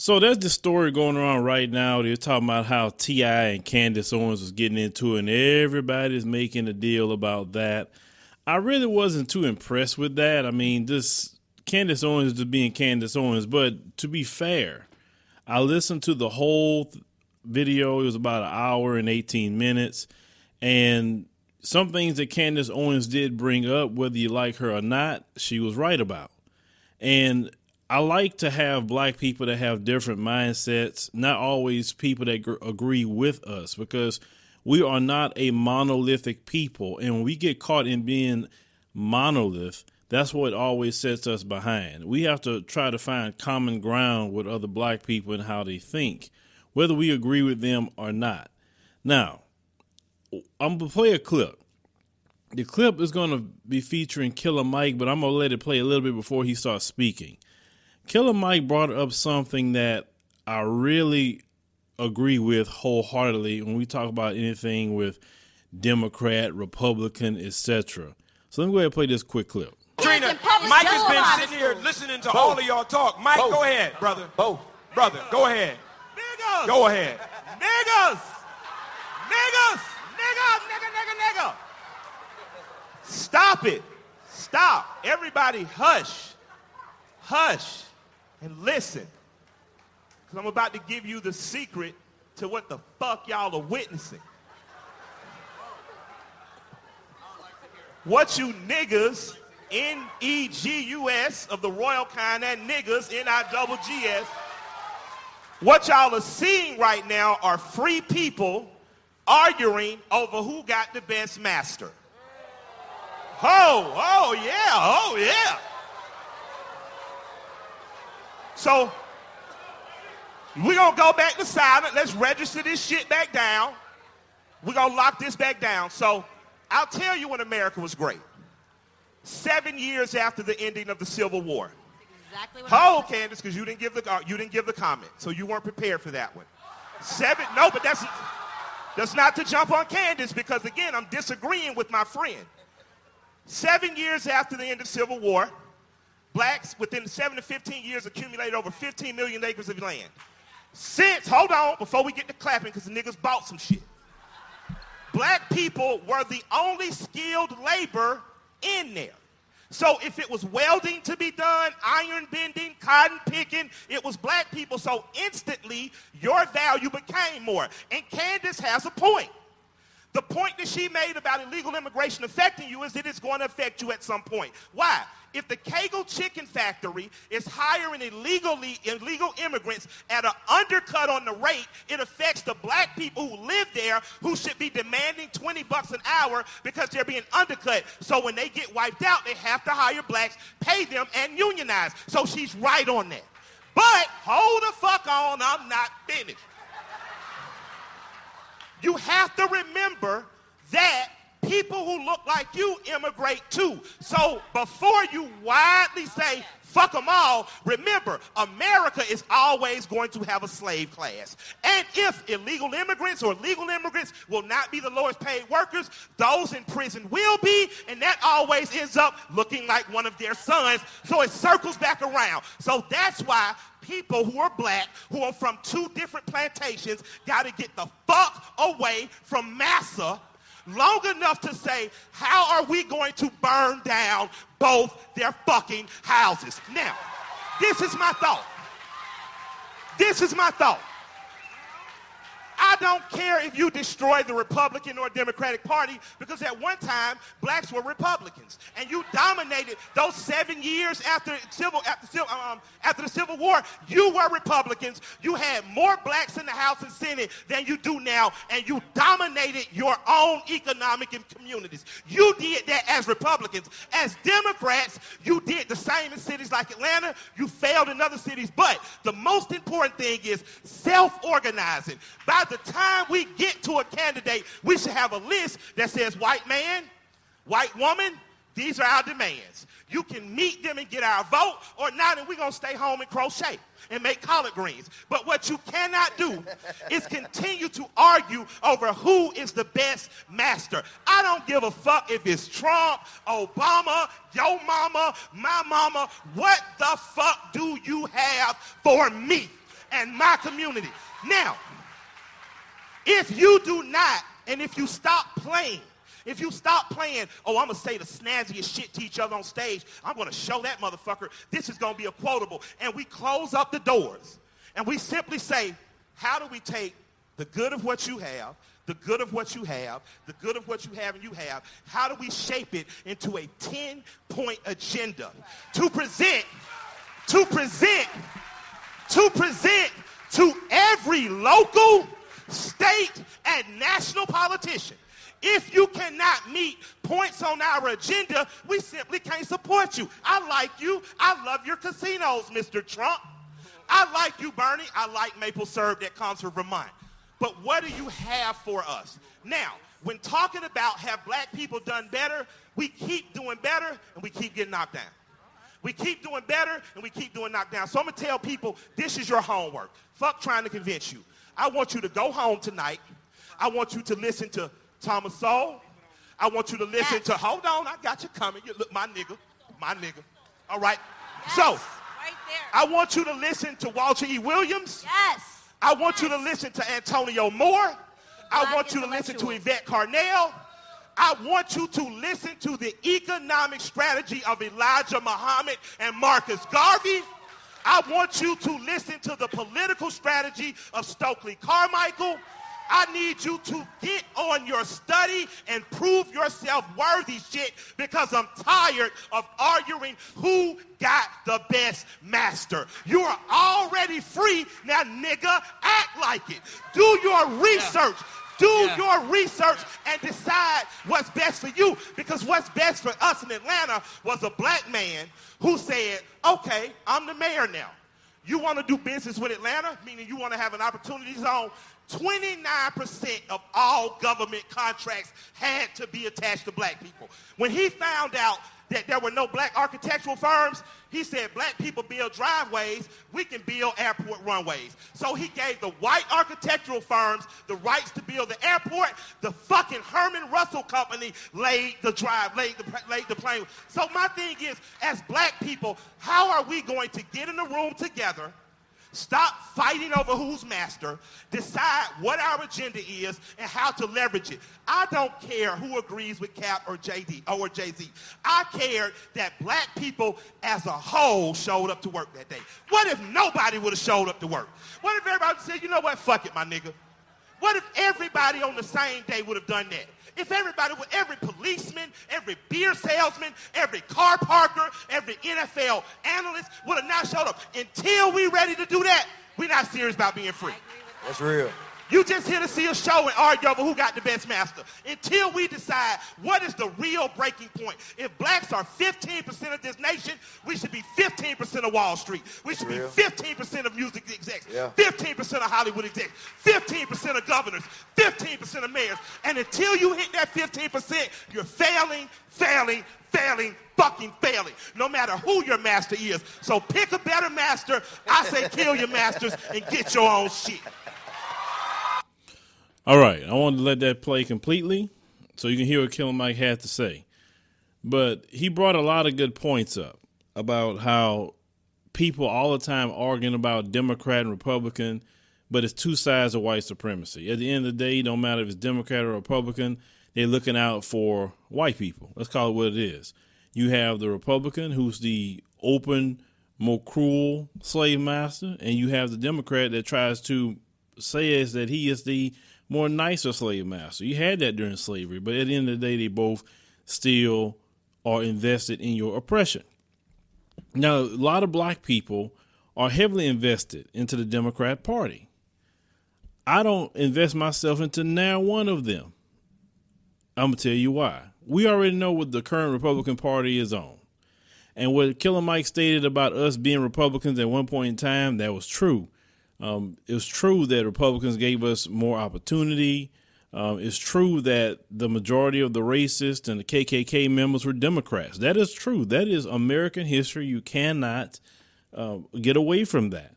So there's the story going around right now. They're talking about how T.I. and Candace Owens was getting into it, and everybody's making a deal about that. I really wasn't too impressed with that. I mean, this Candace Owens just being Candace Owens, but to be fair, I listened to the whole video. It was about an hour and 18 minutes, and some things that Candace Owens did bring up, whether you like her or not, she was right about. And I like to have black people that have different mindsets, not always people that gr- agree with us, because we are not a monolithic people. And when we get caught in being monolith, that's what always sets us behind. We have to try to find common ground with other black people and how they think, whether we agree with them or not. Now, I'm gonna play a clip. The clip is gonna be featuring Killer Mike, but I'm gonna let it play a little bit before he starts speaking. Killer Mike brought up something that I really agree with wholeheartedly when we talk about anything with Democrat, Republican, etc. So let me go ahead and play this quick clip. Trina, Mike has been sitting here listening to all of y'all talk. Mike, go ahead, brother. Both. Brother, go ahead. Niggas! Go ahead. Niggas! Niggas! Nigga, nigga, nigga, nigga! Stop it. Stop. Everybody hush. Hush. And listen. Because I'm about to give you the secret to what the fuck y'all are witnessing. What you niggas, N-E-G-U-S of the royal kind, and niggas, N-I-double-G-S, what y'all are seeing right now are free people arguing over who got the best master. Oh, oh yeah, oh yeah. So we're gonna go back to silent. Let's register this shit back down. We're gonna lock this back down. So I'll tell you when America was great. Seven years after the ending of the Civil War. Exactly what Hold, Candace, because you didn't give the uh, you didn't give the comment, so you weren't prepared for that one. Seven, no, but that's that's not to jump on Candace because again, I'm disagreeing with my friend. Seven years after the end of Civil War, blacks within seven to 15 years accumulated over 15 million acres of land. Since, hold on, before we get to clapping, because the niggas bought some shit. Black people were the only skilled labor in there. So if it was welding to be done, iron bending, cotton picking, it was black people. So instantly, your value became more. And Candace has a point. The point that she made about illegal immigration affecting you is that it's going to affect you at some point. Why? If the Kegel Chicken Factory is hiring illegally illegal immigrants at an undercut on the rate, it affects the black people who live there who should be demanding 20 bucks an hour because they're being undercut. So when they get wiped out, they have to hire blacks, pay them, and unionize. So she's right on that. But hold the fuck on, I'm not finished you have to remember that people who look like you immigrate too. So before you widely say, fuck them all, remember, America is always going to have a slave class. And if illegal immigrants or legal immigrants will not be the lowest paid workers, those in prison will be, and that always ends up looking like one of their sons. So it circles back around. So that's why people who are black, who are from two different plantations, got to get the fuck away from massa long enough to say, how are we going to burn down both their fucking houses? Now, this is my thought. This is my thought. Don't care if you destroy the Republican or Democratic Party because at one time blacks were Republicans and you dominated those seven years after civil after, um, after the Civil War. You were Republicans. You had more blacks in the House and Senate than you do now, and you dominated your own economic and communities. You did that as Republicans. As Democrats, you did the same in cities like Atlanta. You failed in other cities, but the most important thing is self-organizing. By the time we get to a candidate, we should have a list that says white man, white woman, these are our demands. You can meet them and get our vote or not, and we're going to stay home and crochet and make collard greens. But what you cannot do is continue to argue over who is the best master. I don't give a fuck if it's Trump, Obama, your mama, my mama. What the fuck do you have for me? and my community. Now, if you do not, and if you stop playing, if you stop playing, oh, I'm going to say the snazziest shit to each other on stage, I'm going to show that motherfucker this is going to be a quotable. And we close up the doors and we simply say, how do we take the good of what you have, the good of what you have, the good of what you have and you have, how do we shape it into a 10-point agenda to present, to present, to present to every local, state, and national politician. If you cannot meet points on our agenda, we simply can't support you. I like you. I love your casinos, Mr. Trump. I like you, Bernie. I like maple syrup that comes from Vermont. But what do you have for us? Now, when talking about have black people done better, we keep doing better and we keep getting knocked down. We keep doing better and we keep doing knocked down. So I'm going to tell people this is your homework. Fuck trying to convince you. I want you to go home tonight. I want you to listen to Thomas Sowell. I want you to listen yes. to, hold on, I got you coming. You look, my nigga, my nigga. All right. Yes. So, right I want you to listen to Walter E. Williams. Yes. I want yes. you to listen to Antonio Moore. I want you to listen to Yvette Carnell. I want you to listen to the economic strategy of Elijah Muhammad and Marcus Garvey. I want you to listen to the political strategy of Stokely Carmichael. I need you to get on your study and prove yourself worthy shit because I'm tired of arguing who got the best master. You are already free. Now, nigga, act like it. Do your research. Yeah. Do yeah. your research and decide what's best for you. Because what's best for us in Atlanta was a black man who said, okay, I'm the mayor now. You want to do business with Atlanta, meaning you want to have an opportunity zone. 29% of all government contracts had to be attached to black people. When he found out that there were no black architectural firms, he said black people build driveways, we can build airport runways. So he gave the white architectural firms the rights to build the airport. The fucking Herman Russell Company laid the drive, laid the, laid the plane. So my thing is, as black people, how are we going to get in a room together Stop fighting over who's master. Decide what our agenda is and how to leverage it. I don't care who agrees with Kap or JD or Jay-Z. I care that black people as a whole showed up to work that day. What if nobody would have showed up to work? What if everybody said, you know what, fuck it, my nigga. What if everybody on the same day would have done that? If everybody, every policeman, every beer salesman, every car parker, every NFL analyst would have not showed up. Until we're ready to do that, we're not serious about being free. That's real. You just here to see a show and argue over who got the best master. Until we decide what is the real breaking point. If blacks are 15% of this nation, we should be 15% of Wall Street. We should be 15% of music execs, yeah. 15% of Hollywood execs, 15% of governors, 15% of mayors. And until you hit that 15%, you're failing, failing, failing, fucking failing, no matter who your master is. So pick a better master. I say kill your masters and get your own shit. All right, I wanted to let that play completely so you can hear what Killer Mike had to say. But he brought a lot of good points up about how people all the time arguing about Democrat and Republican, but it's two sides of white supremacy. At the end of the day, don't matter if it's Democrat or Republican, they're looking out for white people. Let's call it what it is. You have the Republican, who's the open, more cruel slave master, and you have the Democrat that tries to say is that he is the more nicer slave master. You had that during slavery, but at the end of the day, they both still are invested in your oppression. Now, a lot of black people are heavily invested into the Democrat Party. I don't invest myself into now one of them. I'm going to tell you why. We already know what the current Republican Party is on. And what Killer Mike stated about us being Republicans at one point in time, that was true. Um, it's true that Republicans gave us more opportunity. Um, it's true that the majority of the racists and the KKK members were Democrats. That is true. That is American history. You cannot uh, get away from that.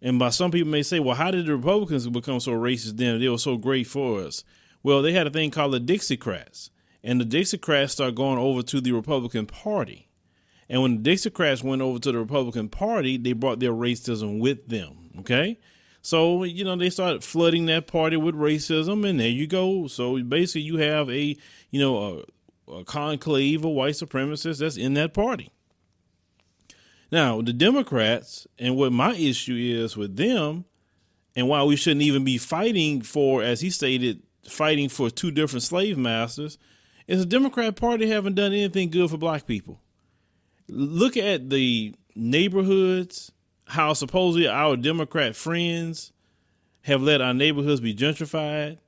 And by some people may say, well, how did the Republicans become so racist then? They were so great for us. Well, they had a thing called the Dixiecrats. And the Dixiecrats started going over to the Republican Party. And when the Dixiecrats went over to the Republican Party, they brought their racism with them. Okay. So, you know, they started flooding that party with racism, and there you go. So basically, you have a, you know, a, a conclave of white supremacists that's in that party. Now, the Democrats, and what my issue is with them, and why we shouldn't even be fighting for, as he stated, fighting for two different slave masters, is the Democrat Party haven't done anything good for black people. Look at the neighborhoods, how supposedly our Democrat friends have let our neighborhoods be gentrified.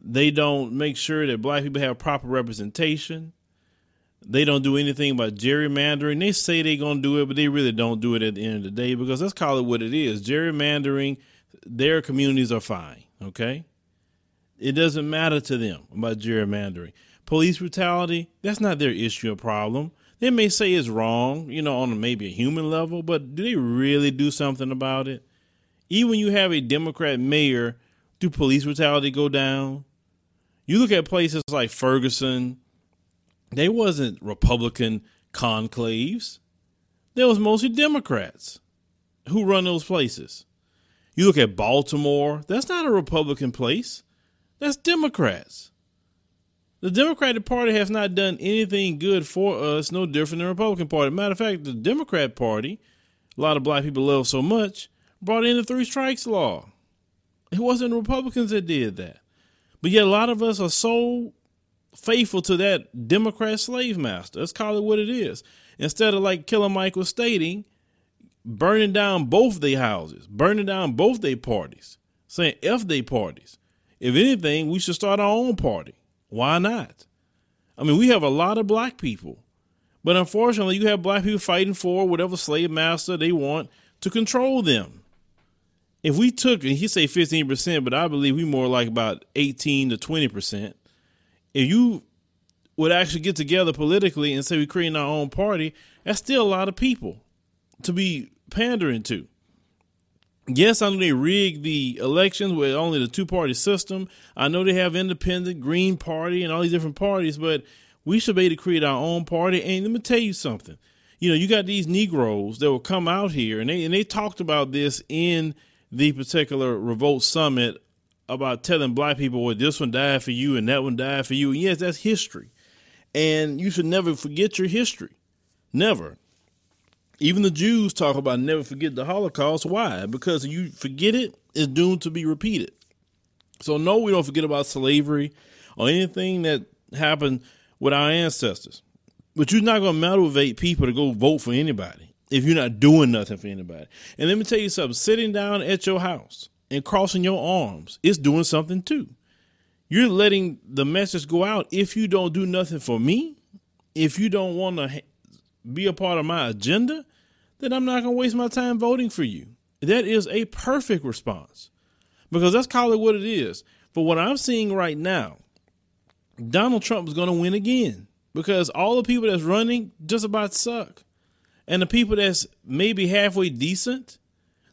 They don't make sure that black people have proper representation. They don't do anything about gerrymandering. They say they're going to do it, but they really don't do it at the end of the day because let's call it what it is. Gerrymandering, their communities are fine, okay? It doesn't matter to them about gerrymandering. Police brutality, that's not their issue or problem. They may say it's wrong, you know, on maybe a human level, but do they really do something about it? Even you have a Democrat mayor, do police brutality go down? You look at places like Ferguson, they wasn't Republican conclaves. There was mostly Democrats who run those places. You look at Baltimore, that's not a Republican place. That's Democrats. The Democratic Party has not done anything good for us, no different than the Republican Party. Matter of fact, the Democrat Party, a lot of black people love so much, brought in the three strikes law. It wasn't the Republicans that did that. But yet a lot of us are so faithful to that Democrat slave master. Let's call it what it is. Instead of like Killer Mike was stating, burning down both their houses, burning down both their parties, saying F they parties. If anything, we should start our own party. Why not? I mean, we have a lot of black people, but unfortunately, you have black people fighting for whatever slave master they want to control them. If we took, and he say 15%, but I believe we more like about 18 to 20%. If you would actually get together politically and say we're creating our own party, that's still a lot of people to be pandering to. Yes, I know they rigged the elections with only the two party system. I know they have independent, Green Party, and all these different parties, but we should be able to create our own party. And let me tell you something. You know, you got these Negroes that will come out here, and they and they talked about this in the particular revolt summit about telling black people, well, this one died for you and that one died for you. And yes, that's history. And you should never forget your history. Never. Even the Jews talk about never forget the Holocaust. Why? Because you forget it, it's doomed to be repeated. So, no, we don't forget about slavery or anything that happened with our ancestors. But you're not going to motivate people to go vote for anybody if you're not doing nothing for anybody. And let me tell you something sitting down at your house and crossing your arms is doing something too. You're letting the message go out if you don't do nothing for me, if you don't want to be a part of my agenda, then I'm not going to waste my time voting for you. That is a perfect response because let's call it what it is. But what I'm seeing right now, Donald Trump is going to win again because all the people that's running just about suck. And the people that's maybe halfway decent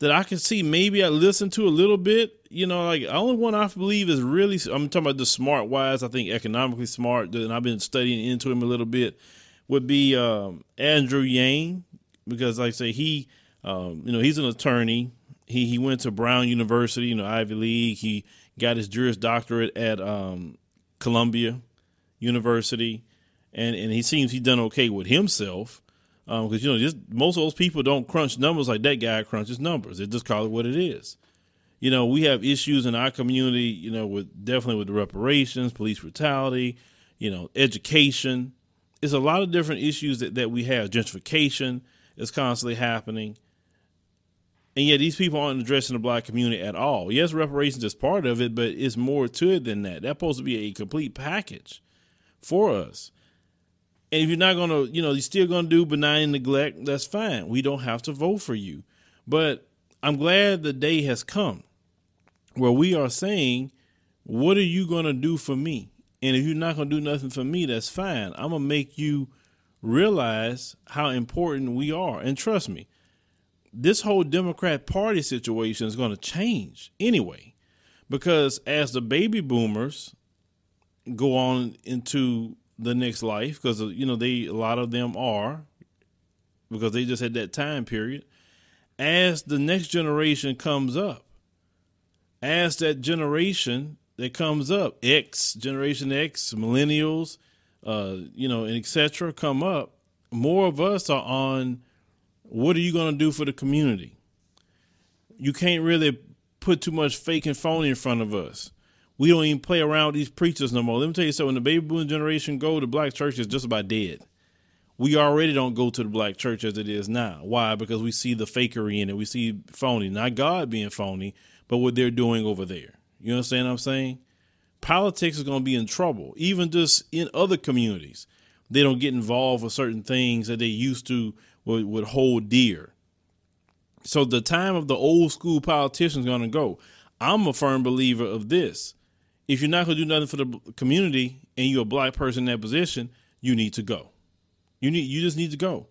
that I can see maybe I listen to a little bit, you know, like the only one I believe is really, I'm talking about the smart wise, I think economically smart, and I've been studying into him a little bit, would be um, Andrew Yang because, like I say, he, um, you know, he's an attorney. He he went to Brown University, you know, Ivy League. He got his Juris Doctorate at um, Columbia University, and and he seems he's done okay with himself. Because um, you know, just most of those people don't crunch numbers like that guy crunches numbers. They just call it what it is. You know, we have issues in our community. You know, with definitely with the reparations, police brutality, you know, education. It's a lot of different issues that, that we have. Gentrification is constantly happening. And yet these people aren't addressing the black community at all. Yes, reparations is part of it, but it's more to it than that. That's supposed to be a complete package for us. And if you're not gonna, you know, you're still gonna do benign neglect, that's fine. We don't have to vote for you. But I'm glad the day has come where we are saying, What are you gonna do for me? And if you're not gonna do nothing for me, that's fine. I'm gonna make you realize how important we are. And trust me, this whole Democrat Party situation is going to change anyway, because as the baby boomers go on into the next life, because uh, you know they a lot of them are, because they just had that time period. as the next generation comes up, as that generation that comes up, X, Generation X, millennials, uh, you know, and etc. come up, more of us are on what are you going to do for the community? You can't really put too much fake and phony in front of us. We don't even play around with these preachers no more. Let me tell you something. When the baby boom generation go, the black church is just about dead. We already don't go to the black church as it is now. Why? Because we see the fakery in it. We see phony. Not God being phony, but what they're doing over there. You understand what I'm saying? Politics is going to be in trouble, even just in other communities. They don't get involved with certain things that they used to would, would hold dear. So the time of the old school politicians going to go. I'm a firm believer of this. If you're not going to do nothing for the community and you're a black person in that position, you need to go. You need you just need to go.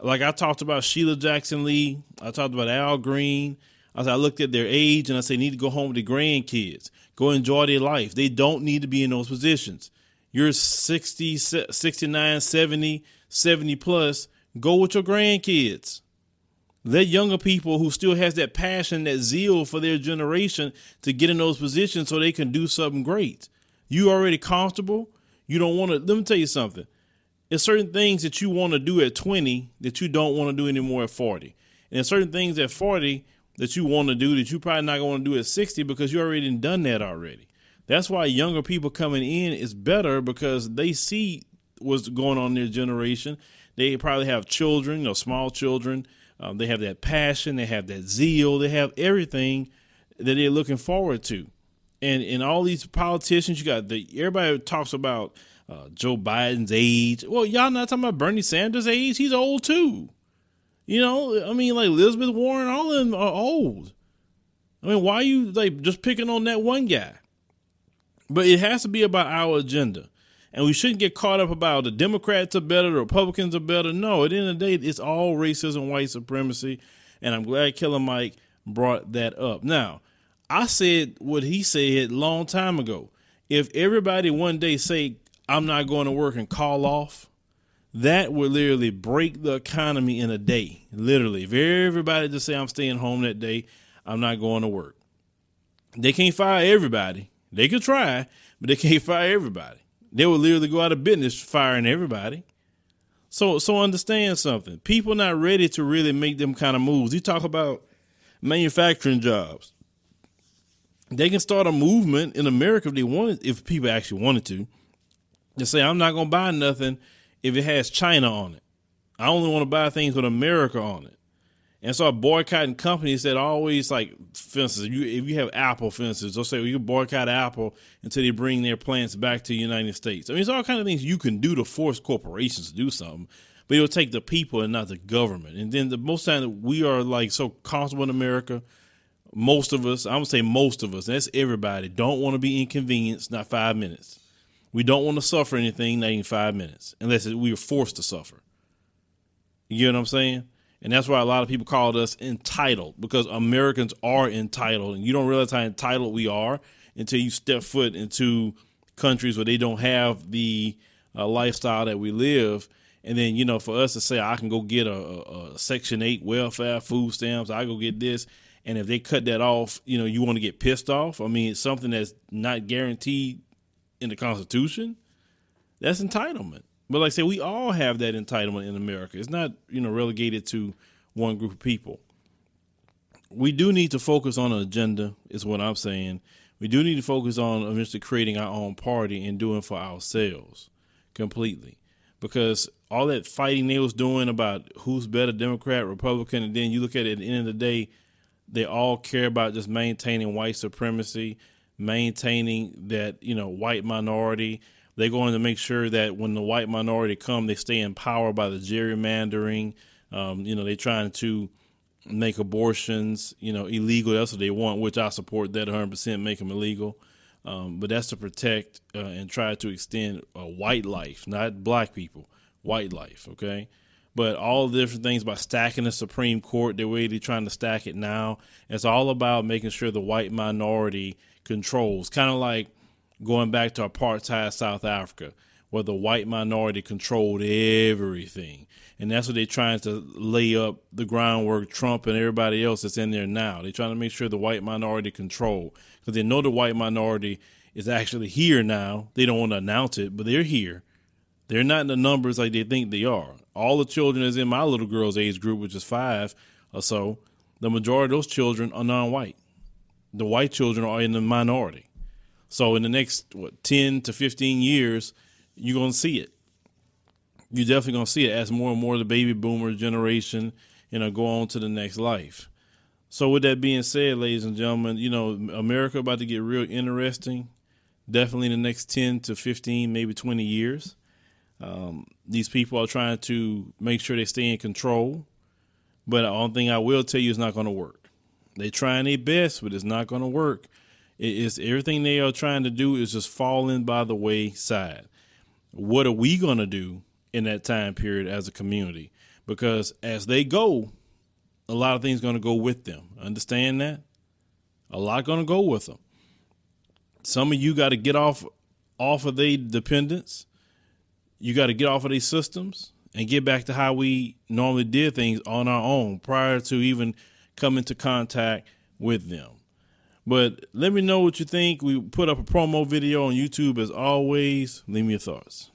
Like I talked about Sheila Jackson Lee, I talked about Al Green. I, I looked at their age and I said, need to go home with their grandkids, go enjoy their life. They don't need to be in those positions. You're 60, 69, 70, 70 plus. Go with your grandkids. Let younger people who still has that passion, that zeal for their generation to get in those positions so they can do something great. You already comfortable. You don't want to. Let me tell you something. There's certain things that you want to do at 20 that you don't want to do anymore at 40. And there's certain things at 40 that you want to do that you probably not going to do at 60 because you already done that already. That's why younger people coming in is better because they see what's going on in their generation. They probably have children, know, small children. Um, they have that passion, they have that zeal, they have everything that they're looking forward to. And in all these politicians, you got the everybody talks about uh, Joe Biden's age. Well, y'all not talking about Bernie Sanders' age. He's old too. You know, I mean, like Elizabeth Warren, all of them are old. I mean, why are you like just picking on that one guy? But it has to be about our agenda. And we shouldn't get caught up about the Democrats are better, the Republicans are better. No, at the end of the day, it's all racism, white supremacy. And I'm glad Killer Mike brought that up. Now, I said what he said long time ago. If everybody one day say, I'm not going to work and call off, that would literally break the economy in a day. Literally. If everybody just say I'm staying home that day, I'm not going to work. They can't fire everybody. They could try, but they can't fire everybody. They would literally go out of business firing everybody. So so understand something. People not ready to really make them kind of moves. You talk about manufacturing jobs. They can start a movement in America if they wanted if people actually wanted to. To say I'm not gonna buy nothing if it has China on it. I only want to buy things with America on it. And so boycotting companies that always like fences. If you if you have Apple fences, they'll say well, you boycott Apple until they bring their plants back to the United States. I mean, it's all kind of things you can do to force corporations to do something, but it'll take the people and not the government. And then the most time we are like so comfortable in America, most of us, I'm gonna say most of us, that's everybody, don't want to be inconvenienced, not five minutes. We don't want to suffer anything, not even five minutes, unless we are forced to suffer. You get what I'm saying? And that's why a lot of people called us entitled because Americans are entitled. And you don't realize how entitled we are until you step foot into countries where they don't have the uh, lifestyle that we live. And then, you know, for us to say, I can go get a, a, a Section 8 welfare food stamps, I go get this. And if they cut that off, you know, you want to get pissed off. I mean, it's something that's not guaranteed in the Constitution. That's entitlement. But like I said, we all have that entitlement in America. It's not, you know, relegated to one group of people. We do need to focus on an agenda, is what I'm saying. We do need to focus on eventually creating our own party and doing for ourselves completely. Because all that fighting they was doing about who's better, Democrat, Republican, and then you look at it at the end of the day, they all care about just maintaining white supremacy, maintaining that, you know, white minority, they're going to make sure that when the white minority come, they stay in power by the gerrymandering. Um, you know, they're trying to make abortions, you know, illegal. That's what they want, which I support that 100%, make them illegal. Um, but that's to protect uh, and try to extend a white life, not black people, white life, okay? But all the different things by stacking the Supreme Court, the way they're trying to stack it now, it's all about making sure the white minority controls. Kind of like going back to apartheid South Africa, where the white minority controlled everything. And that's what they're trying to lay up the groundwork, Trump and everybody else that's in there now. They're trying to make sure the white minority control because they know the white minority is actually here now. They don't want to announce it, but they're here. They're not in the numbers like they think they are. All the children is in my little girl's age group, which is five or so. The majority of those children are non-white. The white children are in the minority. So in the next what ten to fifteen years, you're gonna see it. You're definitely gonna see it as more and more of the baby boomer generation, you know, go on to the next life. So with that being said, ladies and gentlemen, you know, America about to get real interesting. Definitely in the next ten to fifteen, maybe twenty years. Um, these people are trying to make sure they stay in control. But the only thing I will tell you is not going to work. They're trying their best, but it's not going to work. It is everything they are trying to do is just falling by the wayside. What are we going to do in that time period as a community? Because as they go, a lot of things going to go with them. Understand that? A lot going to go with them. Some of you got to get off off of their dependence you got to get off of these systems and get back to how we normally did things on our own prior to even coming into contact with them. But let me know what you think. We put up a promo video on YouTube as always. Leave me your thoughts.